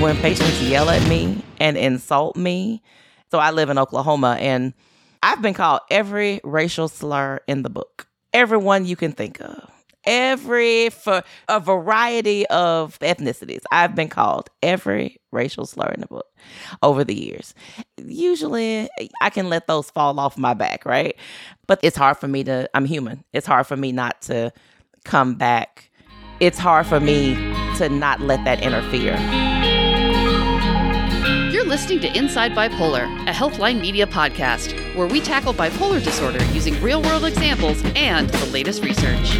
when patients yell at me and insult me. So I live in Oklahoma and I've been called every racial slur in the book, every one you can think of. Every for a variety of ethnicities, I've been called every racial slur in the book over the years. Usually, I can let those fall off my back, right? But it's hard for me to, I'm human. It's hard for me not to come back. It's hard for me to not let that interfere. You're listening to Inside Bipolar, a Healthline Media podcast, where we tackle bipolar disorder using real world examples and the latest research.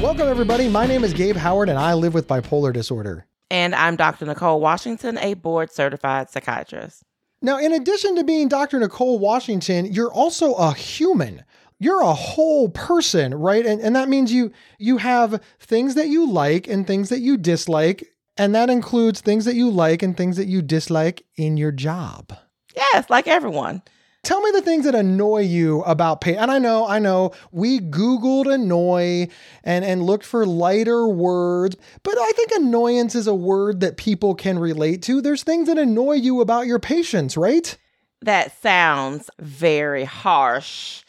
Welcome, everybody. My name is Gabe Howard, and I live with bipolar disorder. And I'm Dr. Nicole Washington, a board certified psychiatrist. Now, in addition to being Dr. Nicole Washington, you're also a human. You're a whole person, right? And, and that means you you have things that you like and things that you dislike, and that includes things that you like and things that you dislike in your job. Yes, like everyone. Tell me the things that annoy you about pay. And I know, I know, we Googled annoy and, and looked for lighter words, but I think annoyance is a word that people can relate to. There's things that annoy you about your patients, right? That sounds very harsh,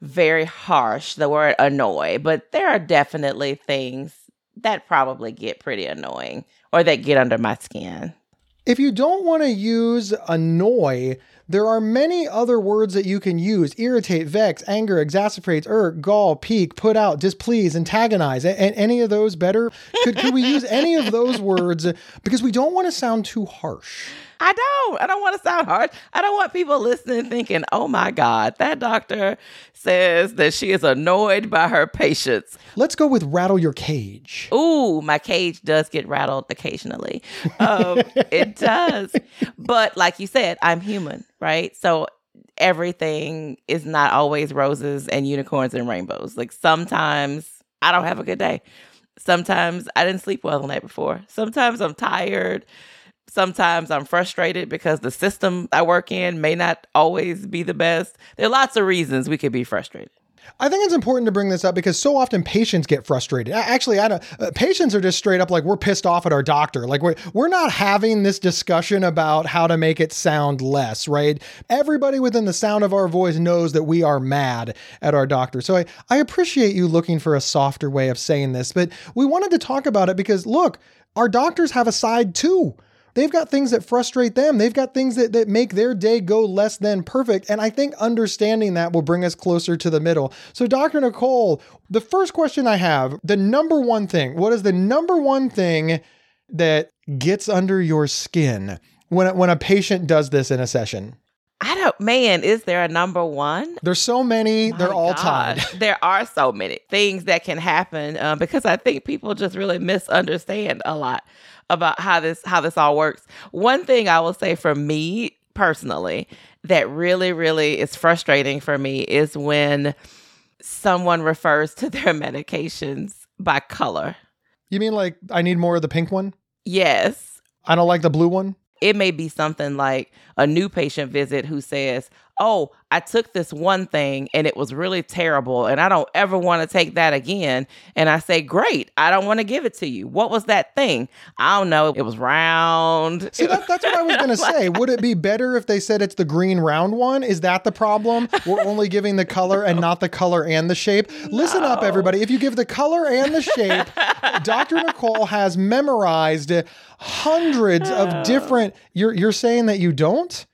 very harsh, the word annoy, but there are definitely things that probably get pretty annoying or that get under my skin. If you don't want to use annoy, there are many other words that you can use irritate, vex, anger, exasperate, irk, gall, pique, put out, displease, antagonize. A- any of those better? Could, could we use any of those words? Because we don't want to sound too harsh. I don't. I don't want to sound harsh. I don't want people listening thinking, oh my God, that doctor says that she is annoyed by her patients. Let's go with rattle your cage. Ooh, my cage does get rattled occasionally. Um, it does. But like you said, I'm human, right? So everything is not always roses and unicorns and rainbows. Like sometimes I don't have a good day. Sometimes I didn't sleep well the night before. Sometimes I'm tired. Sometimes I'm frustrated because the system I work in may not always be the best. There are lots of reasons we could be frustrated. I think it's important to bring this up because so often patients get frustrated. Actually, I don't, uh, patients are just straight up like we're pissed off at our doctor. Like we're we're not having this discussion about how to make it sound less, right? Everybody within the sound of our voice knows that we are mad at our doctor. So I I appreciate you looking for a softer way of saying this, but we wanted to talk about it because look, our doctors have a side too. They've got things that frustrate them. They've got things that, that make their day go less than perfect. And I think understanding that will bring us closer to the middle. So, Dr. Nicole, the first question I have the number one thing, what is the number one thing that gets under your skin when, when a patient does this in a session? I don't, man, is there a number one? There's so many, My they're all God. tied. There are so many things that can happen uh, because I think people just really misunderstand a lot about how this how this all works. One thing I will say for me personally that really really is frustrating for me is when someone refers to their medications by color. You mean like I need more of the pink one? Yes. I don't like the blue one? It may be something like a new patient visit who says, oh, I took this one thing and it was really terrible and I don't ever want to take that again. And I say, great, I don't want to give it to you. What was that thing? I don't know. It was round. See, that, that's what I was going to say. Would it be better if they said it's the green round one? Is that the problem? We're only giving the color and not the color and the shape. Listen up, everybody. If you give the color and the shape, Dr. Nicole has memorized hundreds of different. You're you're saying that you don't?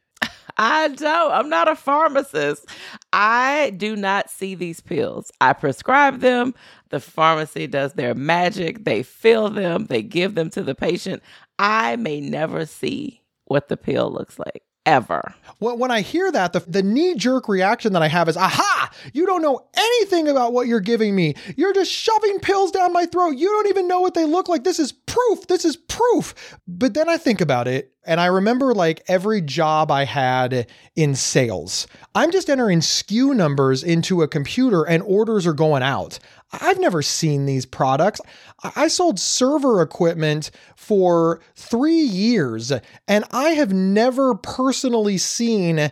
I don't. I'm not a pharmacist. I do not see these pills. I prescribe them. The pharmacy does their magic. They fill them, they give them to the patient. I may never see what the pill looks like ever. When, when I hear that, the, the knee jerk reaction that I have is, aha, you don't know anything about what you're giving me. You're just shoving pills down my throat. You don't even know what they look like. This is proof. This is proof. But then I think about it and I remember like every job I had in sales. I'm just entering SKU numbers into a computer and orders are going out. I've never seen these products. I sold server equipment for three years and I have never personally seen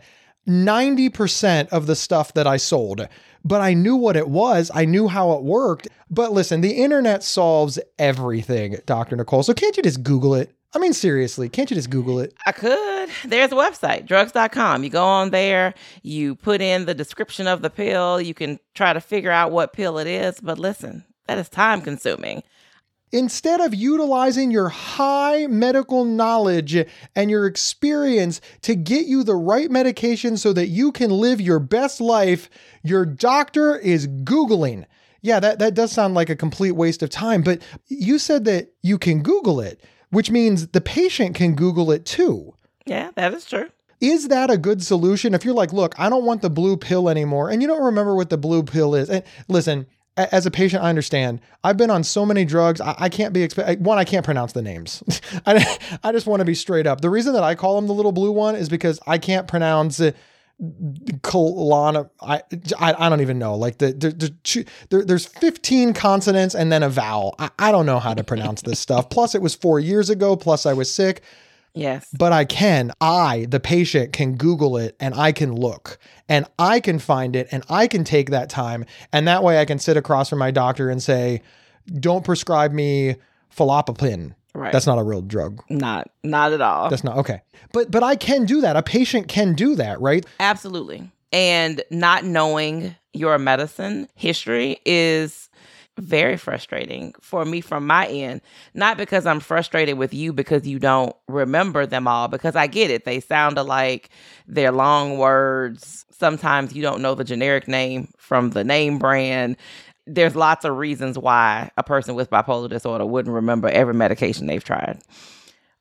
90% of the stuff that I sold. But I knew what it was. I knew how it worked. But listen, the internet solves everything, Dr. Nicole. So can't you just Google it? I mean, seriously, can't you just Google it? I could. There's a website, drugs.com. You go on there, you put in the description of the pill, you can try to figure out what pill it is. But listen, that is time consuming. Instead of utilizing your high medical knowledge and your experience to get you the right medication so that you can live your best life, your doctor is Googling. Yeah, that, that does sound like a complete waste of time, but you said that you can Google it which means the patient can Google it too. Yeah, that is true. Is that a good solution? If you're like, look, I don't want the blue pill anymore, and you don't remember what the blue pill is, and listen, as a patient, I understand. I've been on so many drugs. I, I can't be exp- one. I can't pronounce the names. I, I just want to be straight up. The reason that I call them the little blue one is because I can't pronounce uh, it. Colana, I, I, I don't even know. Like the, the, the there, there's 15 consonants and then a vowel. I, I don't know how to pronounce this stuff. Plus, it was four years ago. Plus, I was sick. Yes. But I can, I, the patient, can Google it and I can look and I can find it and I can take that time. And that way I can sit across from my doctor and say, don't prescribe me falopapin Right. That's not a real drug. Not not at all. That's not okay. But but I can do that. A patient can do that, right? Absolutely. And not knowing your medicine history is very frustrating for me from my end. Not because I'm frustrated with you because you don't remember them all, because I get it. They sound alike, they're long words. Sometimes you don't know the generic name from the name brand there's lots of reasons why a person with bipolar disorder wouldn't remember every medication they've tried.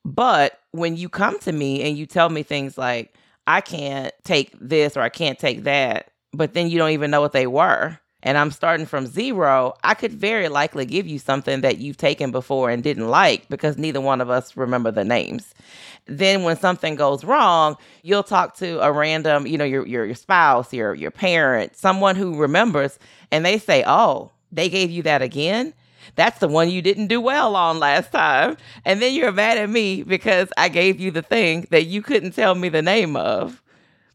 But when you come to me and you tell me things like, I can't take this or I can't take that, but then you don't even know what they were, and I'm starting from zero, I could very likely give you something that you've taken before and didn't like because neither one of us remember the names. Then when something goes wrong, you'll talk to a random, you know, your your, your spouse, your your parent, someone who remembers and they say, "Oh, they gave you that again?" That's the one you didn't do well on last time. And then you're mad at me because I gave you the thing that you couldn't tell me the name of.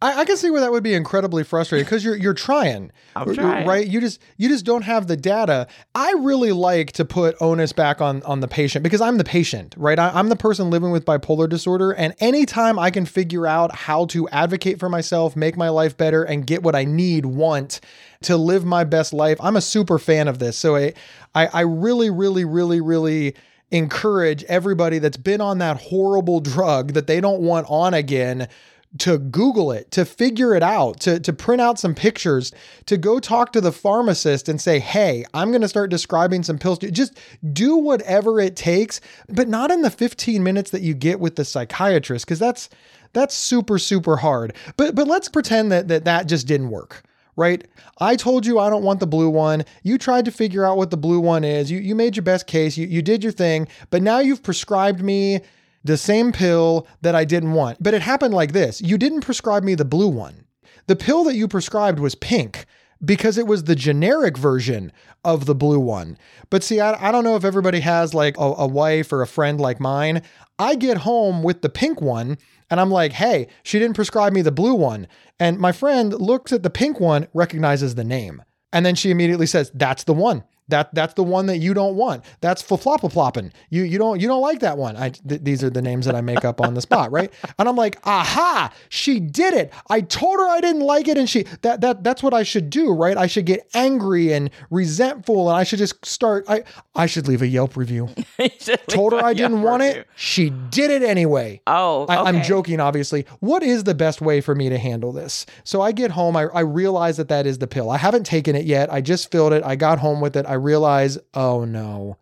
I, I can see where that would be incredibly frustrating because you're you're trying, I'm trying. right? You just you just don't have the data. I really like to put onus back on on the patient because I'm the patient, right? I, I'm the person living with bipolar disorder, and anytime I can figure out how to advocate for myself, make my life better, and get what I need, want to live my best life, I'm a super fan of this. So I I, I really, really, really, really encourage everybody that's been on that horrible drug that they don't want on again to Google it, to figure it out, to, to print out some pictures, to go talk to the pharmacist and say, hey, I'm going to start describing some pills. Just do whatever it takes, but not in the 15 minutes that you get with the psychiatrist, because that's that's super, super hard. But but let's pretend that that, that just didn't work right? I told you I don't want the blue one. You tried to figure out what the blue one is. You, you made your best case. You, you did your thing. But now you've prescribed me the same pill that I didn't want. But it happened like this you didn't prescribe me the blue one. The pill that you prescribed was pink because it was the generic version of the blue one. But see, I, I don't know if everybody has like a, a wife or a friend like mine. I get home with the pink one and I'm like, hey, she didn't prescribe me the blue one. And my friend looks at the pink one, recognizes the name. And then she immediately says, that's the one. That that's the one that you don't want. That's flopaploppin. You you don't you don't like that one. I th- these are the names that I make up on the spot, right? And I'm like, aha, she did it. I told her I didn't like it, and she that that that's what I should do, right? I should get angry and resentful, and I should just start. I I should leave a Yelp review. told her I didn't want it. She did it anyway. Oh, okay. I, am joking, obviously. What is the best way for me to handle this? So I get home. I, I realize that that is the pill. I haven't taken it yet. I just filled it. I got home with it. I realize, oh no.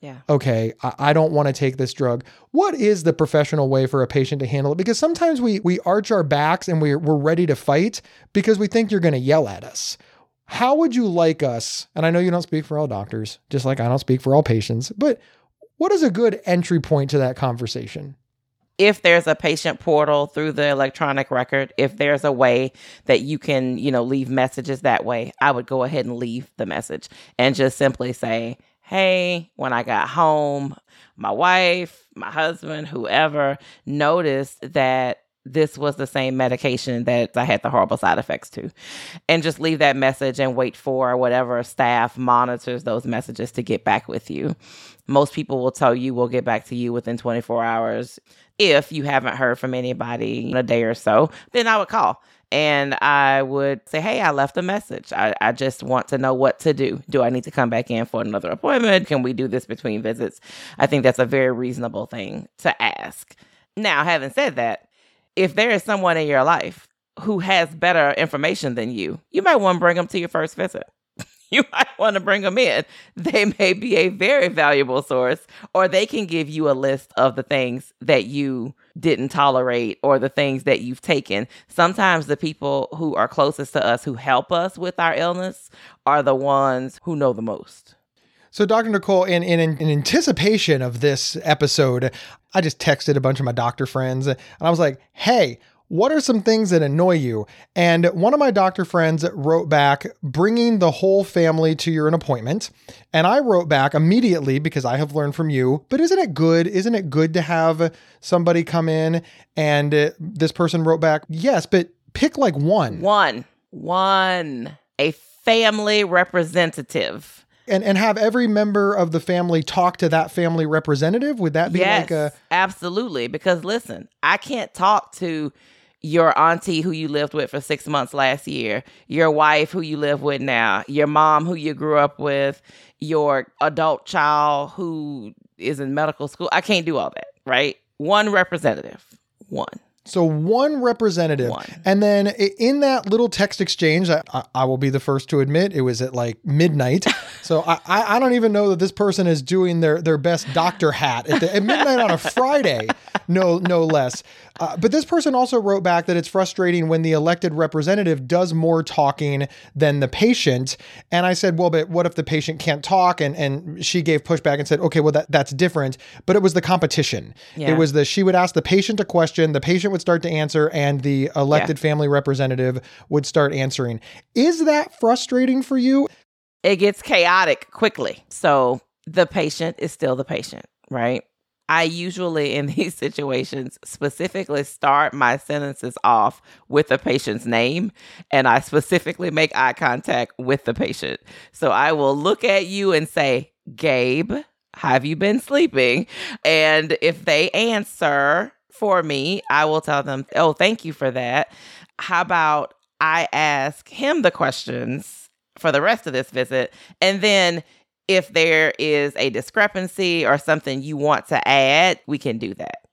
Yeah. Okay, I, I don't want to take this drug. What is the professional way for a patient to handle it? Because sometimes we we arch our backs and we're we're ready to fight because we think you're going to yell at us. How would you like us? And I know you don't speak for all doctors, just like I don't speak for all patients, but what is a good entry point to that conversation? If there's a patient portal through the electronic record, if mm-hmm. there's a way that you can, you know, leave messages that way, I would go ahead and leave the message and just simply say, Hey, when I got home, my wife, my husband, whoever noticed that this was the same medication that I had the horrible side effects to. And just leave that message and wait for whatever staff monitors those messages to get back with you. Most people will tell you we'll get back to you within 24 hours. If you haven't heard from anybody in a day or so, then I would call and I would say, Hey, I left a message. I, I just want to know what to do. Do I need to come back in for another appointment? Can we do this between visits? I think that's a very reasonable thing to ask. Now, having said that, if there is someone in your life who has better information than you, you might want to bring them to your first visit. you might want to bring them in. They may be a very valuable source, or they can give you a list of the things that you didn't tolerate or the things that you've taken. Sometimes the people who are closest to us who help us with our illness are the ones who know the most. So, Dr. Nicole, in, in, in anticipation of this episode, I just texted a bunch of my doctor friends and I was like, hey, what are some things that annoy you? And one of my doctor friends wrote back, bringing the whole family to your appointment. And I wrote back immediately because I have learned from you, but isn't it good? Isn't it good to have somebody come in? And uh, this person wrote back, yes, but pick like one. One, one, a family representative and and have every member of the family talk to that family representative would that be yes, like a absolutely because listen i can't talk to your auntie who you lived with for six months last year your wife who you live with now your mom who you grew up with your adult child who is in medical school. I can't do all that right? One representative. One. So one representative, one. and then in that little text exchange, I, I, will be the first to admit it was at like midnight. so I, I don't even know that this person is doing their their best doctor hat at, the, at midnight on a Friday, no no less. Uh, but this person also wrote back that it's frustrating when the elected representative does more talking than the patient. And I said, well, but what if the patient can't talk? And and she gave pushback and said, okay, well that that's different. But it was the competition. Yeah. It was the she would ask the patient a question, the patient would start to answer, and the elected yeah. family representative would start answering. Is that frustrating for you? It gets chaotic quickly. So the patient is still the patient, right? I usually, in these situations, specifically start my sentences off with the patient's name and I specifically make eye contact with the patient. So I will look at you and say, Gabe, have you been sleeping? And if they answer for me, I will tell them, Oh, thank you for that. How about I ask him the questions for the rest of this visit? And then if there is a discrepancy or something you want to add, we can do that.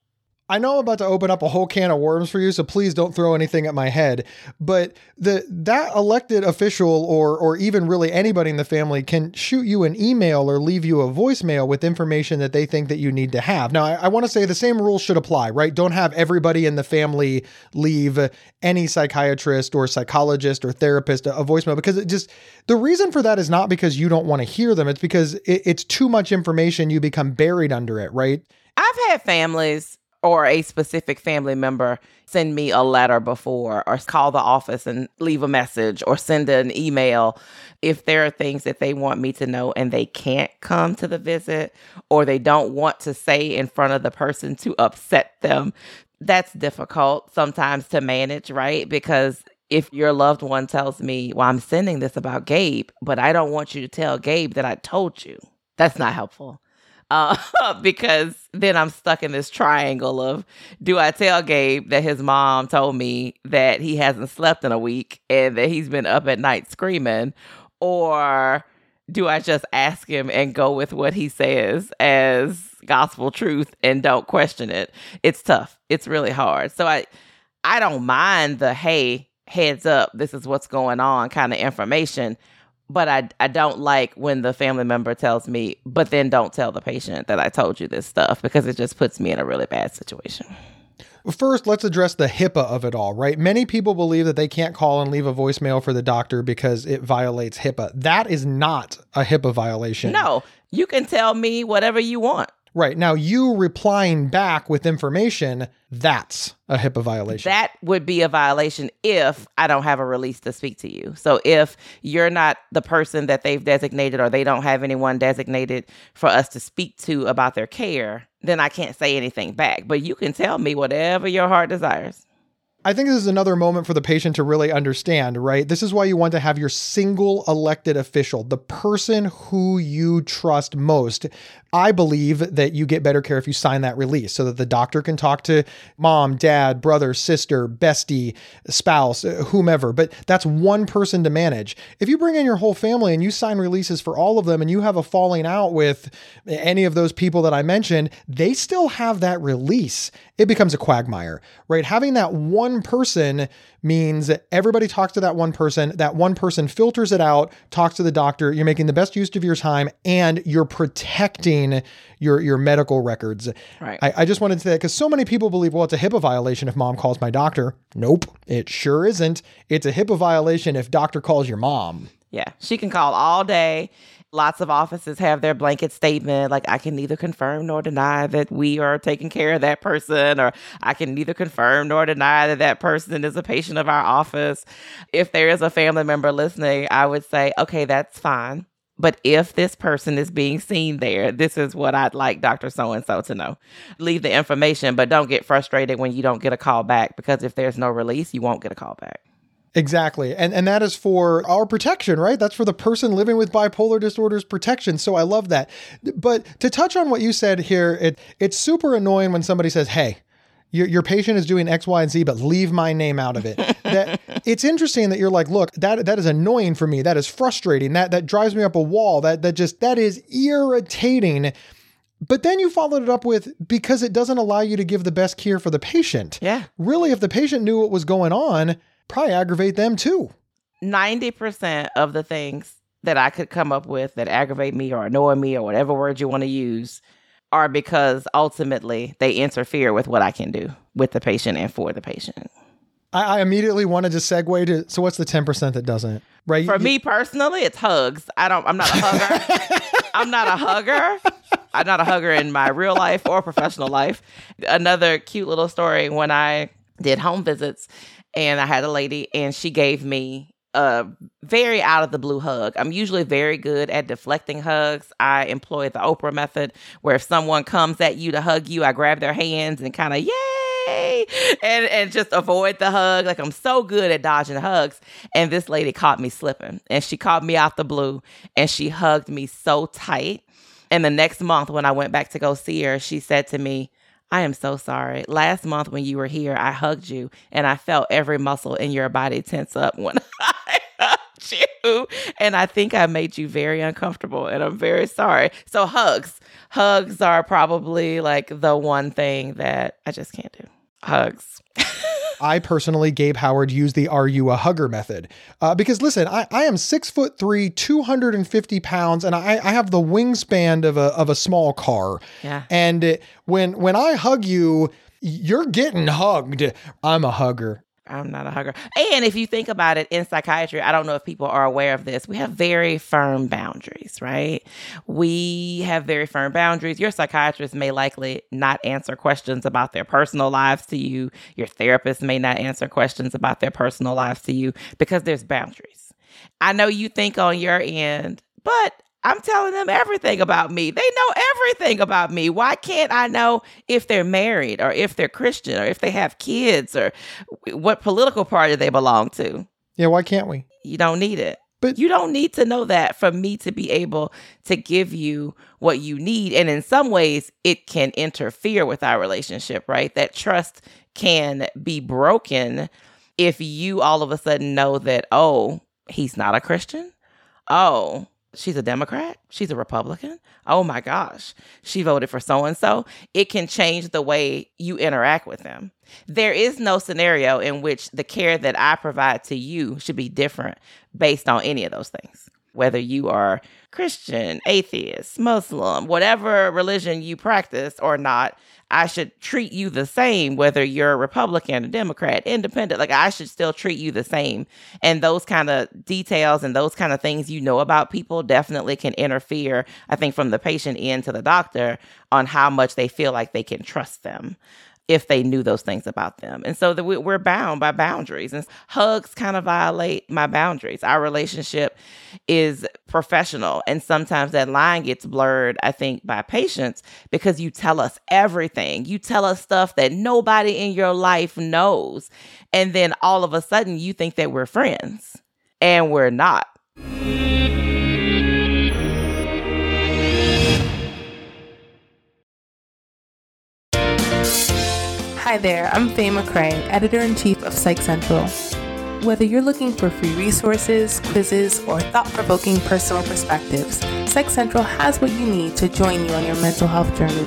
I know I'm about to open up a whole can of worms for you, so please don't throw anything at my head. But the that elected official or or even really anybody in the family can shoot you an email or leave you a voicemail with information that they think that you need to have. Now, I, I want to say the same rules should apply, right? Don't have everybody in the family leave any psychiatrist or psychologist or therapist a, a voicemail because it just the reason for that is not because you don't want to hear them. It's because it, it's too much information. You become buried under it, right? I've had families or a specific family member send me a letter before or call the office and leave a message or send an email if there are things that they want me to know and they can't come to the visit or they don't want to say in front of the person to upset them. That's difficult sometimes to manage right? Because if your loved one tells me, Well, I'm sending this about Gabe, but I don't want you to tell Gabe that I told you, that's not helpful uh, because then I'm stuck in this triangle of do I tell Gabe that his mom told me that he hasn't slept in a week and that he's been up at night screaming, or do I just ask him and go with what he says as gospel truth and don't question it? It's tough. It's really hard. So I I don't mind the hey, heads up, this is what's going on kind of information but I, I don't like when the family member tells me, but then don't tell the patient that I told you this stuff because it just puts me in a really bad situation. First, let's address the HIPAA of it all, right? Many people believe that they can't call and leave a voicemail for the doctor because it violates HIPAA. That is not a HIPAA violation. No, you can tell me whatever you want. Right. Now, you replying back with information, that's a HIPAA violation. That would be a violation if I don't have a release to speak to you. So, if you're not the person that they've designated or they don't have anyone designated for us to speak to about their care, then I can't say anything back. But you can tell me whatever your heart desires. I think this is another moment for the patient to really understand, right? This is why you want to have your single elected official, the person who you trust most. I believe that you get better care if you sign that release so that the doctor can talk to mom, dad, brother, sister, bestie, spouse, uh, whomever. But that's one person to manage. If you bring in your whole family and you sign releases for all of them and you have a falling out with any of those people that I mentioned, they still have that release. It becomes a quagmire, right? Having that one person means that everybody talks to that one person. That one person filters it out, talks to the doctor. You're making the best use of your time and you're protecting your, your medical records. Right. I, I just wanted to say that because so many people believe, well, it's a HIPAA violation if mom calls my doctor. Nope, it sure isn't. It's a HIPAA violation if doctor calls your mom. Yeah, she can call all day. Lots of offices have their blanket statement like, I can neither confirm nor deny that we are taking care of that person, or I can neither confirm nor deny that that person is a patient of our office. If there is a family member listening, I would say, okay, that's fine. But if this person is being seen there, this is what I'd like Dr. So and so to know. Leave the information, but don't get frustrated when you don't get a call back because if there's no release, you won't get a call back. Exactly. And and that is for our protection, right? That's for the person living with bipolar disorders protection. So I love that. But to touch on what you said here, it it's super annoying when somebody says, "Hey, your, your patient is doing X, Y, and Z, but leave my name out of it. that it's interesting that you're like, look, that that is annoying for me. That is frustrating. That that drives me up a wall. That that just that is irritating. But then you followed it up with because it doesn't allow you to give the best care for the patient. Yeah. Really, if the patient knew what was going on, probably aggravate them too. 90% of the things that I could come up with that aggravate me or annoy me or whatever word you want to use are because ultimately they interfere with what I can do with the patient and for the patient. I, I immediately wanted to segue to so what's the 10% that doesn't? Right. For You- me personally, it's hugs. I don't I'm not a hugger. I'm not a hugger. I'm not a hugger in my real life or professional life. Another cute little story when I did home visits and I had a lady and she gave me a very out of the blue hug. I'm usually very good at deflecting hugs. I employ the Oprah method where if someone comes at you to hug you, I grab their hands and kind of yay and and just avoid the hug. Like I'm so good at dodging hugs. And this lady caught me slipping and she caught me out the blue and she hugged me so tight. And the next month when I went back to go see her, she said to me, I am so sorry. Last month when you were here, I hugged you and I felt every muscle in your body tense up when I hugged you. And I think I made you very uncomfortable and I'm very sorry. So, hugs. Hugs are probably like the one thing that I just can't do. Hugs. I personally, Gabe Howard, use the "Are you a hugger?" method uh, because listen, I, I am six foot three, two hundred and fifty pounds, and I, I have the wingspan of a of a small car. Yeah. And when when I hug you, you're getting hugged. I'm a hugger. I'm not a hugger. And if you think about it in psychiatry, I don't know if people are aware of this. We have very firm boundaries, right? We have very firm boundaries. Your psychiatrist may likely not answer questions about their personal lives to you. Your therapist may not answer questions about their personal lives to you because there's boundaries. I know you think on your end, but I'm telling them everything about me. They know everything about me. Why can't I know if they're married or if they're Christian or if they have kids or what political party they belong to? Yeah, why can't we? You don't need it. But- you don't need to know that for me to be able to give you what you need. And in some ways, it can interfere with our relationship, right? That trust can be broken if you all of a sudden know that, oh, he's not a Christian. Oh, she's a Democrat. She's a Republican. Oh my gosh, she voted for so and so. It can change the way you interact with them. There is no scenario in which the care that I provide to you should be different based on any of those things. Whether you are Christian, atheist, Muslim, whatever religion you practice or not, I should treat you the same, whether you're a Republican, a Democrat, independent. Like I should still treat you the same. And those kind of details and those kind of things you know about people definitely can interfere, I think, from the patient end to the doctor on how much they feel like they can trust them. If they knew those things about them. And so that we, we're bound by boundaries. And hugs kind of violate my boundaries. Our relationship is professional. And sometimes that line gets blurred, I think, by patients because you tell us everything. You tell us stuff that nobody in your life knows. And then all of a sudden you think that we're friends and we're not. Hi there, I'm Faye McCray, editor in chief of Psych Central. Whether you're looking for free resources, quizzes, or thought provoking personal perspectives, Psych Central has what you need to join you on your mental health journey.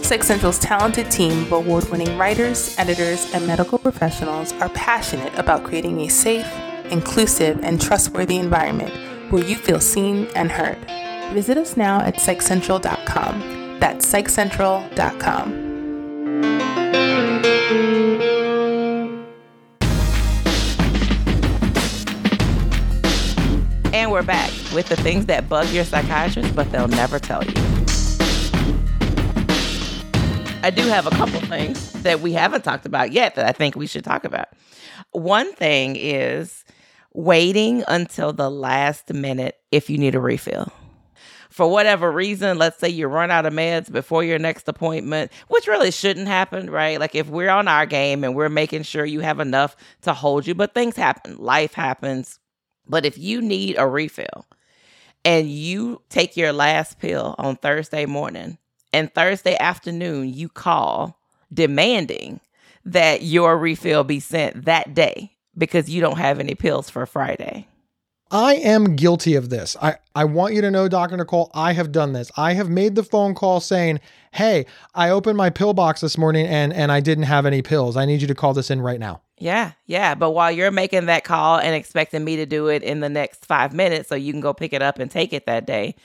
Psych Central's talented team of award winning writers, editors, and medical professionals are passionate about creating a safe, inclusive, and trustworthy environment where you feel seen and heard. Visit us now at psychcentral.com. That's psychcentral.com. And we're back with the things that bug your psychiatrist, but they'll never tell you. I do have a couple things that we haven't talked about yet that I think we should talk about. One thing is waiting until the last minute if you need a refill. For whatever reason, let's say you run out of meds before your next appointment, which really shouldn't happen, right? Like if we're on our game and we're making sure you have enough to hold you, but things happen, life happens, but if you need a refill and you take your last pill on Thursday morning and Thursday afternoon you call demanding that your refill be sent that day because you don't have any pills for Friday. I am guilty of this. I, I want you to know, Dr. Nicole, I have done this. I have made the phone call saying, Hey, I opened my pill box this morning and, and I didn't have any pills. I need you to call this in right now. Yeah, yeah. But while you're making that call and expecting me to do it in the next five minutes so you can go pick it up and take it that day,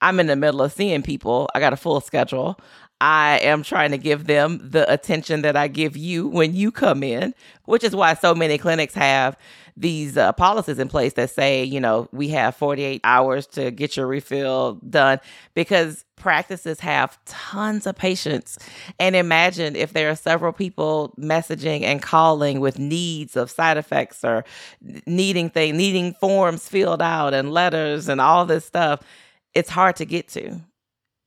I'm in the middle of seeing people. I got a full schedule. I am trying to give them the attention that I give you when you come in, which is why so many clinics have these uh, policies in place that say, you know, we have 48 hours to get your refill done because practices have tons of patients. And imagine if there are several people messaging and calling with needs of side effects or needing things, needing forms filled out and letters and all this stuff. It's hard to get to.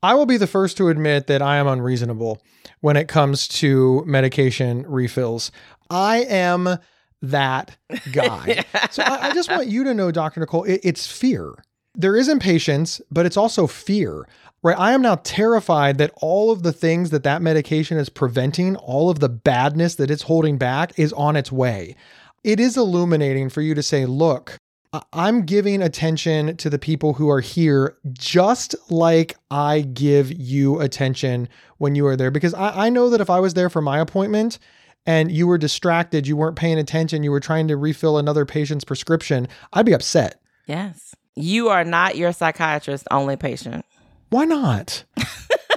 I will be the first to admit that I am unreasonable when it comes to medication refills. I am that guy. so I, I, just want you to know, Dr. Nicole, it, it's fear. There is impatience, but it's also fear, right? I am now terrified that all of the things that that medication is preventing, all of the badness that it's holding back is on its way. It is illuminating for you to say, look, I'm giving attention to the people who are here just like I give you attention when you are there. Because I, I know that if I was there for my appointment and you were distracted, you weren't paying attention, you were trying to refill another patient's prescription, I'd be upset. Yes. You are not your psychiatrist's only patient. Why not?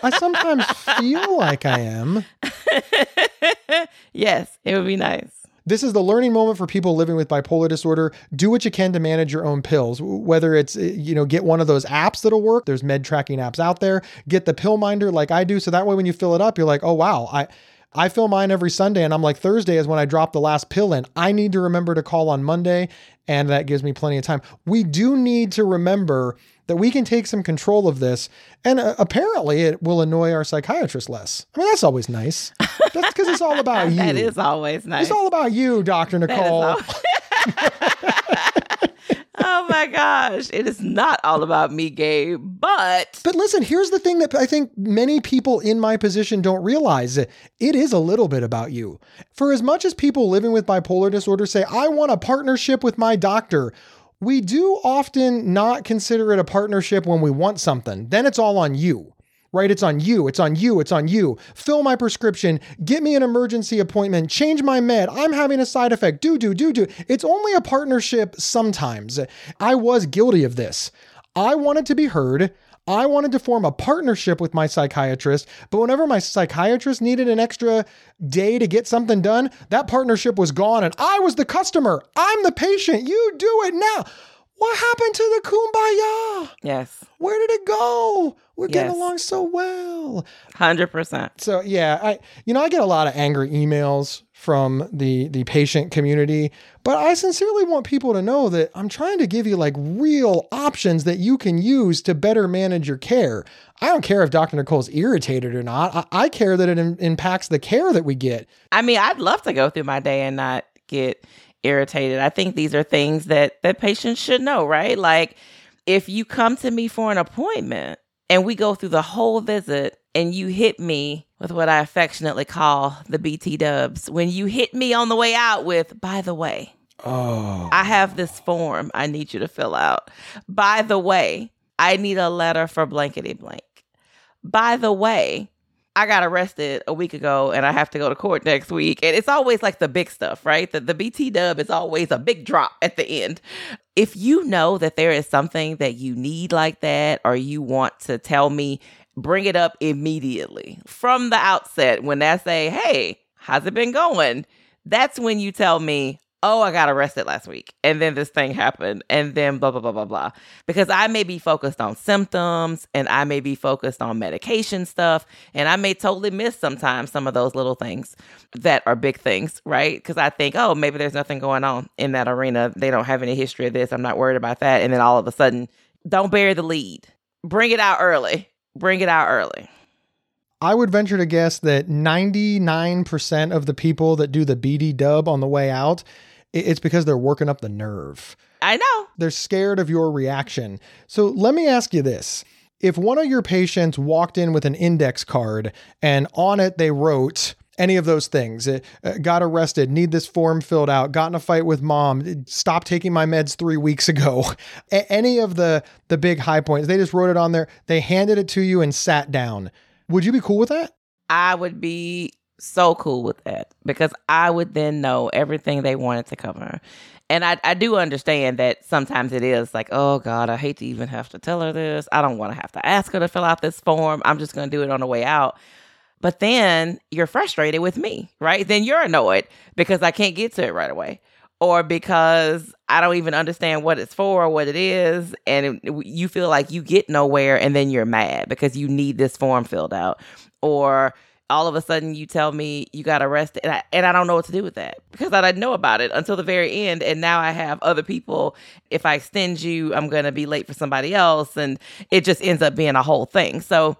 I sometimes feel like I am. yes, it would be nice. This is the learning moment for people living with bipolar disorder. Do what you can to manage your own pills, whether it's, eh, you know, get one of those apps that'll work. There's med tracking apps out there. Get the pill minder like I do. So that way, when you fill it up, you're like, oh, wow, I, I fill mine every Sunday and I'm like, Thursday is when I drop the last pill in. I need to remember to call on Monday, and that gives me plenty of time. We do need to remember that we can take some control of this, and uh, apparently it will annoy our psychiatrist less. I mean, that's always nice. That's because it's all about you. that is always nice. It's all about you, Dr. Nicole. oh my gosh. It is not all about me, Gabe, but. But listen, here's the thing that I think many people in my position don't realize it is a little bit about you. For as much as people living with bipolar disorder say, I want a partnership with my doctor, we do often not consider it a partnership when we want something. Then it's all on you right? It's on you. It's on you. It's on you. Fill my prescription. Get me an emergency appointment. Change my med. I'm having a side effect. Do, do, do, do. It's only a partnership sometimes. I was guilty of this. I wanted to be heard. I wanted to form a partnership with my psychiatrist, but whenever my psychiatrist needed an extra day to get something done, that partnership was gone and I was the customer. I'm the patient. You do it now. What happened to the kumbaya? Yes. Where did it go? We're getting Yes. along so well. 100%. So yeah, I you know I get a lot of angry emails from the the patient community, but I sincerely want people to know that I'm trying to give you like real options that you can use to better manage your care. I don't care if Dr. Nicole's irritated or not. I, I care that it im- impacts the care that we get. I mean, I'd love to go through my day and not get irritated. I think these are things that that patients should know, right? Like if you come to me for an appointment and we go through the whole visit and you hit me with what I affectionately call the BT dubs, when you hit me on the way out with, by the way, Oh, I have this form I need you to fill out. By the way, I need a letter for blankety blank. By the way, I got arrested a week ago and I have to go to court next week. And it's always like the big stuff, right? The, the BT dub is always a big drop at the end. If you know that there is something that you need like that, or you want to tell me, bring it up immediately from the outset. When I say, hey, how's it been going? That's when you tell me, oh, I got arrested last week. And then this thing happened. And then blah, blah, blah, blah, blah. Because I may be focused on symptoms and I may be focused on medication stuff. And I may totally miss sometimes some of those little things that are big things, right? Because I think, oh, maybe there's nothing going on in that arena. They don't have any history of this. I'm not worried about that. And then all of a sudden, don't bury the lead. Bring it out early. Bring it out early. I would venture to guess that 99% of the people that do the BT dub on the way out, it's because they're working up the nerve. I know. They're scared of your reaction. So let me ask you this. If one of your patients walked in with an index card and on it they wrote any of those things, uh, uh, got arrested, need this form filled out, got in a fight with mom, stopped taking my meds three weeks ago, a- any of the the big high points, they just wrote it on there, they handed it to you and sat down. Would you be cool with that? I would be so cool with that because I would then know everything they wanted to cover. And I, I do understand that sometimes it is like, oh God, I hate to even have to tell her this. I don't want to have to ask her to fill out this form. I'm just going to do it on the way out. But then you're frustrated with me, right? Then you're annoyed because I can't get to it right away or because I don't even understand what it's for or what it is. And you feel like you get nowhere and then you're mad because you need this form filled out. Or all of a sudden you tell me you got arrested and I, and I don't know what to do with that because I didn't know about it until the very end. And now I have other people. If I extend you, I'm going to be late for somebody else. And it just ends up being a whole thing. So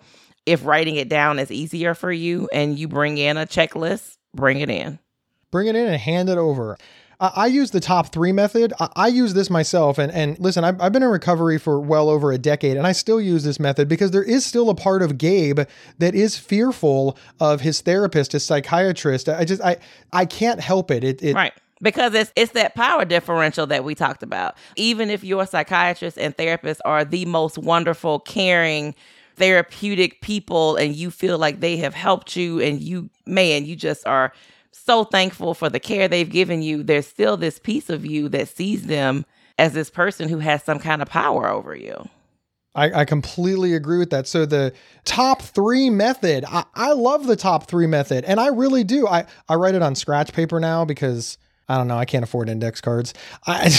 if writing it down is easier for you and you bring in a checklist, bring it in. Bring it in and hand it over. I, I use the top three method. I, I use this myself. And, and listen, I've, I've been in recovery for well over a decade, and I still use this method because there is still a part of Gabe that is fearful of his therapist, his psychiatrist. I just, I, I can't help it. It, it Right. Because it's it's that power differential that we talked about. Even if your psychiatrist and therapist are the most wonderful, caring, therapeutic people and you feel like they have helped you and you man, you just are so thankful for the care they've given you, there's still this piece of you that sees them as this person who has some kind of power over you. I, I completely agree with that. So the top three method, I, I love the top three method, and I really do. I, I write it on scratch paper now because I don't know, I can't afford index cards. I,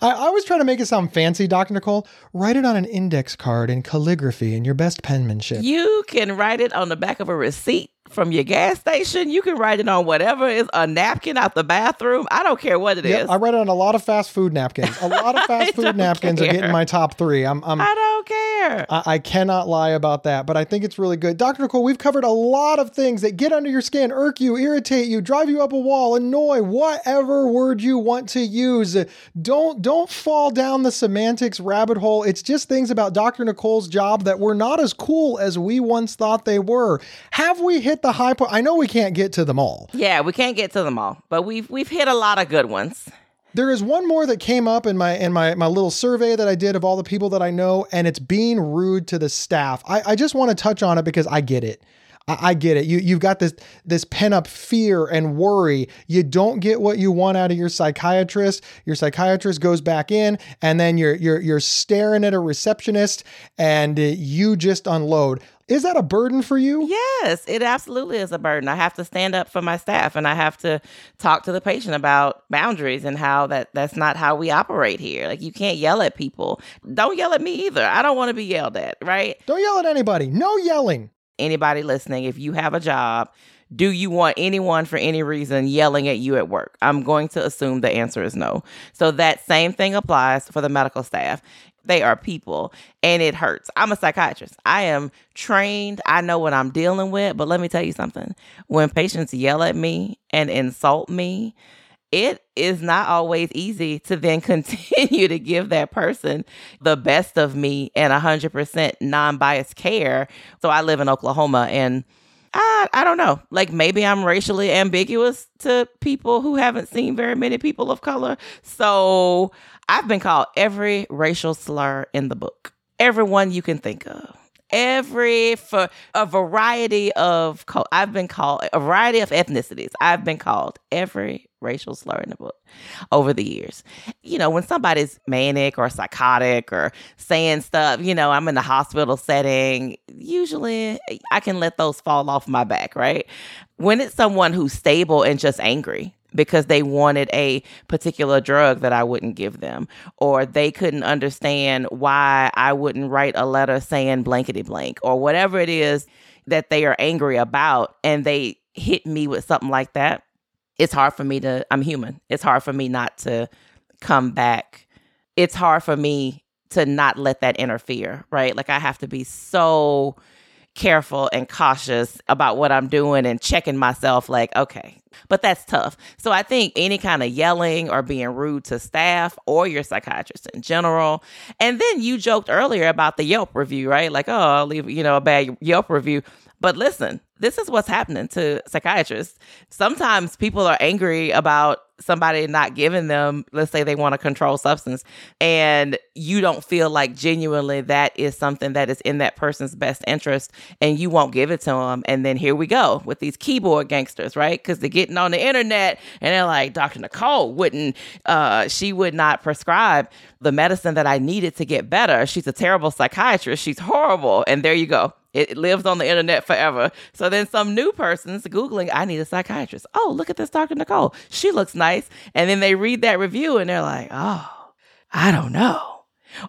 I, was trying to make it sound fancy, Dr. Nicole. Write it on an index card in calligraphy in your best penmanship. You can write it on the back of a receipt from your gas station. You can write it on whatever is a napkin out the bathroom. I don't care what it is. Yep, I write it on a lot of fast food napkins. A lot of fast food napkins are care. getting my top three. I'm, I'm I don't care. I, I cannot lie about that, but I think it's really good. Dr. Nicole, we've covered a lot of things that get under your skin, irk you, irritate you, drive you up a wall, annoy, whatever word you want to use. Don't don't fall down the semantics rabbit hole. It's just things about Dr. Nicole's job that were not as cool as we once thought they were. Have we hit the high point? I know we can't get to them all. Yeah, we can't get to them all, but we've we've hit a lot of good ones. There is one more that came up in my in my my little survey that I did of all the people that I know, and it's being rude to the staff. I, I just want to touch on it because I get it. I, I get it. You you've got this this pent up fear and worry. You don't get what you want out of your psychiatrist. Your psychiatrist goes back in, and then you're you're you're staring at a receptionist, and uh, you just unload. Is that a burden for you? Yes, it absolutely is a burden. I have to stand up for my staff and I have to talk to the patient about boundaries and how that that's not how we operate here. Like you can't yell at people. Don't yell at me either. I don't want to be yelled at, right? Don't yell at anybody. No yelling. Anybody listening, if you have a job, do you want anyone for any reason yelling at you at work? I'm going to assume the answer is no. So that same thing applies for the medical staff. They are people and it hurts. I'm a psychiatrist. I am trained. I know what I'm dealing with. But let me tell you something when patients yell at me and insult me, it is not always easy to then continue to give that person the best of me and 100% non biased care. So I live in Oklahoma and I, I don't know. Like maybe I'm racially ambiguous to people who haven't seen very many people of color. So I've been called every racial slur in the book, everyone you can think of. Every for a variety of I've been called a variety of ethnicities. I've been called every racial slur in the book over the years. You know, when somebody's manic or psychotic or saying stuff, you know, I'm in the hospital setting, usually I can let those fall off my back, right? When it's someone who's stable and just angry, because they wanted a particular drug that I wouldn't give them, or they couldn't understand why I wouldn't write a letter saying blankety blank, or whatever it is that they are angry about, and they hit me with something like that. It's hard for me to, I'm human. It's hard for me not to come back. It's hard for me to not let that interfere, right? Like I have to be so careful and cautious about what I'm doing and checking myself like, okay, but that's tough. So I think any kind of yelling or being rude to staff or your psychiatrist in general. And then you joked earlier about the Yelp review, right? Like, oh, I'll leave, you know, a bad Yelp review. But listen, this is what's happening to psychiatrists. Sometimes people are angry about somebody not giving them, let's say they want a controlled substance, and you don't feel like genuinely that is something that is in that person's best interest, and you won't give it to them. And then here we go with these keyboard gangsters, right? Because they're getting on the internet and they're like, Dr. Nicole wouldn't, uh, she would not prescribe the medicine that I needed to get better. She's a terrible psychiatrist. She's horrible. And there you go it lives on the internet forever. So then some new person's Googling, I need a psychiatrist. Oh, look at this Dr. Nicole. She looks nice. And then they read that review and they're like, oh, I don't know.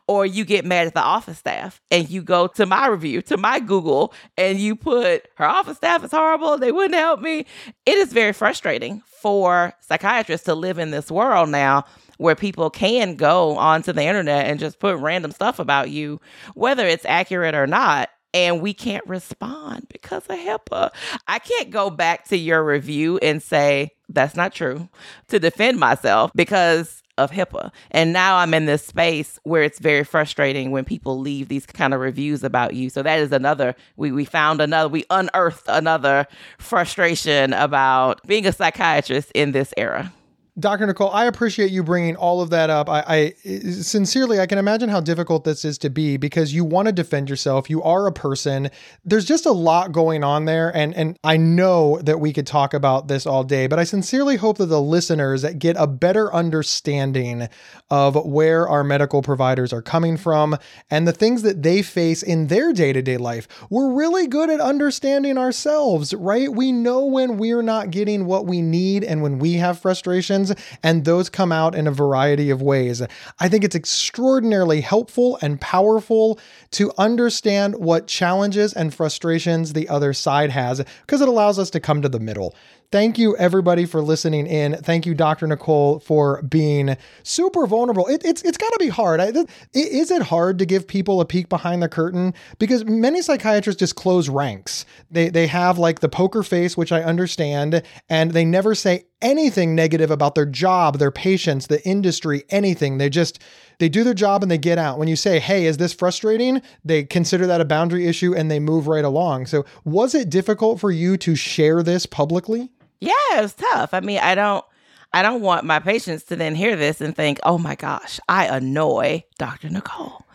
Or you get mad at the office staff and you go to my review, to my Google, and you put her office staff is horrible. They wouldn't help me. It is very frustrating for psychiatrists to live in this world now where people can go onto the internet and just put random stuff about you, whether it's accurate or not and we can't respond because of HIPAA. I can't go back to your review and say that's not true to defend myself because of HIPAA. And now I'm in this space where it's very frustrating when people leave these kind of reviews about you. So that is another we we found another we unearthed another frustration about being a psychiatrist in this era. Dr. Nicole, I appreciate you bringing all of that up. I, I, sincerely, I can imagine how difficult this is to be because you want to defend yourself. You are a person. There's just a lot going on there, and and I know that we could talk about this all day, but I sincerely hope that the listeners get a better understanding of where our medical providers are coming from and the things that they face in their day to day life. We're really good at understanding ourselves, right? We know when we're not getting what we need and when we have frustrations and those come out in a variety of ways. I think it's extraordinarily helpful and powerful to understand what challenges and frustrations the other side has because it allows us to come to the middle. Thank you, everybody, for listening in. Thank you, Dr. Nicole, for being super vulnerable. It, it's it's got to be hard. I, it, is it hard to give people a peek behind the curtain? Because many psychiatrists just close ranks. They they have like the poker face, which I understand, and they never say anything negative about their job, their patients, the industry, anything. They just they do their job and they get out. When you say, "Hey, is this frustrating?" they consider that a boundary issue and they move right along. So, was it difficult for you to share this publicly? Yeah, it was tough. I mean, I don't I don't want my patients to then hear this and think, "Oh my gosh, I annoy Dr. Nicole."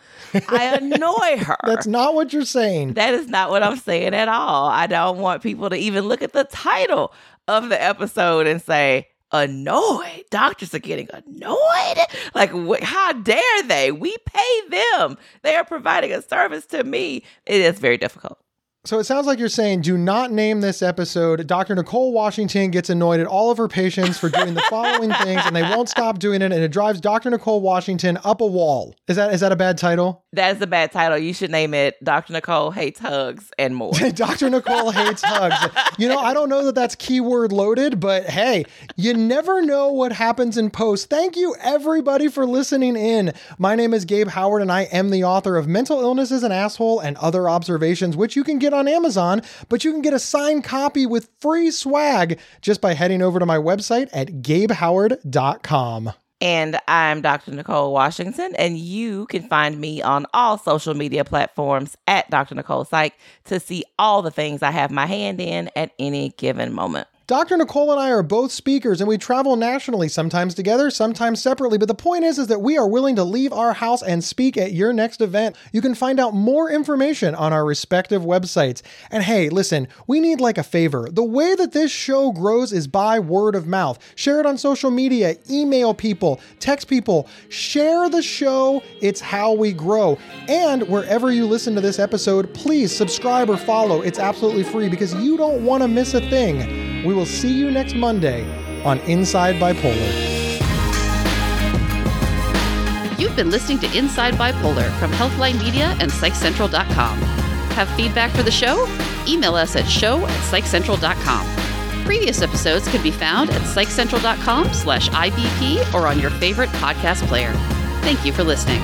I annoy her. That's not what you're saying. That is not what I'm saying at all. I don't want people to even look at the title of the episode and say, annoyed. Doctors are getting annoyed. Like, wh- how dare they? We pay them. They are providing a service to me. It is very difficult. So it sounds like you're saying, do not name this episode. Dr. Nicole Washington gets annoyed at all of her patients for doing the following things, and they won't stop doing it, and it drives Dr. Nicole Washington up a wall. Is that is that a bad title? That is a bad title. You should name it Dr. Nicole Hates Hugs and More. Dr. Nicole hates hugs. You know, I don't know that that's keyword loaded, but hey, you never know what happens in post. Thank you, everybody, for listening in. My name is Gabe Howard, and I am the author of Mental Illness is an Asshole and Other Observations, which you can get on Amazon, but you can get a signed copy with free swag just by heading over to my website at gabehoward.com. And I'm Dr. Nicole Washington, and you can find me on all social media platforms at Dr. Nicole Psych to see all the things I have my hand in at any given moment. Dr. Nicole and I are both speakers and we travel nationally, sometimes together, sometimes separately. But the point is, is that we are willing to leave our house and speak at your next event. You can find out more information on our respective websites. And hey, listen, we need like a favor. The way that this show grows is by word of mouth. Share it on social media, email people, text people, share the show. It's how we grow. And wherever you listen to this episode, please subscribe or follow. It's absolutely free because you don't want to miss a thing. We will see you next Monday on Inside Bipolar. You've been listening to Inside Bipolar from Healthline Media and PsychCentral.com. Have feedback for the show? Email us at show at PsychCentral.com. Previous episodes can be found at PsychCentral.com slash IBP or on your favorite podcast player. Thank you for listening.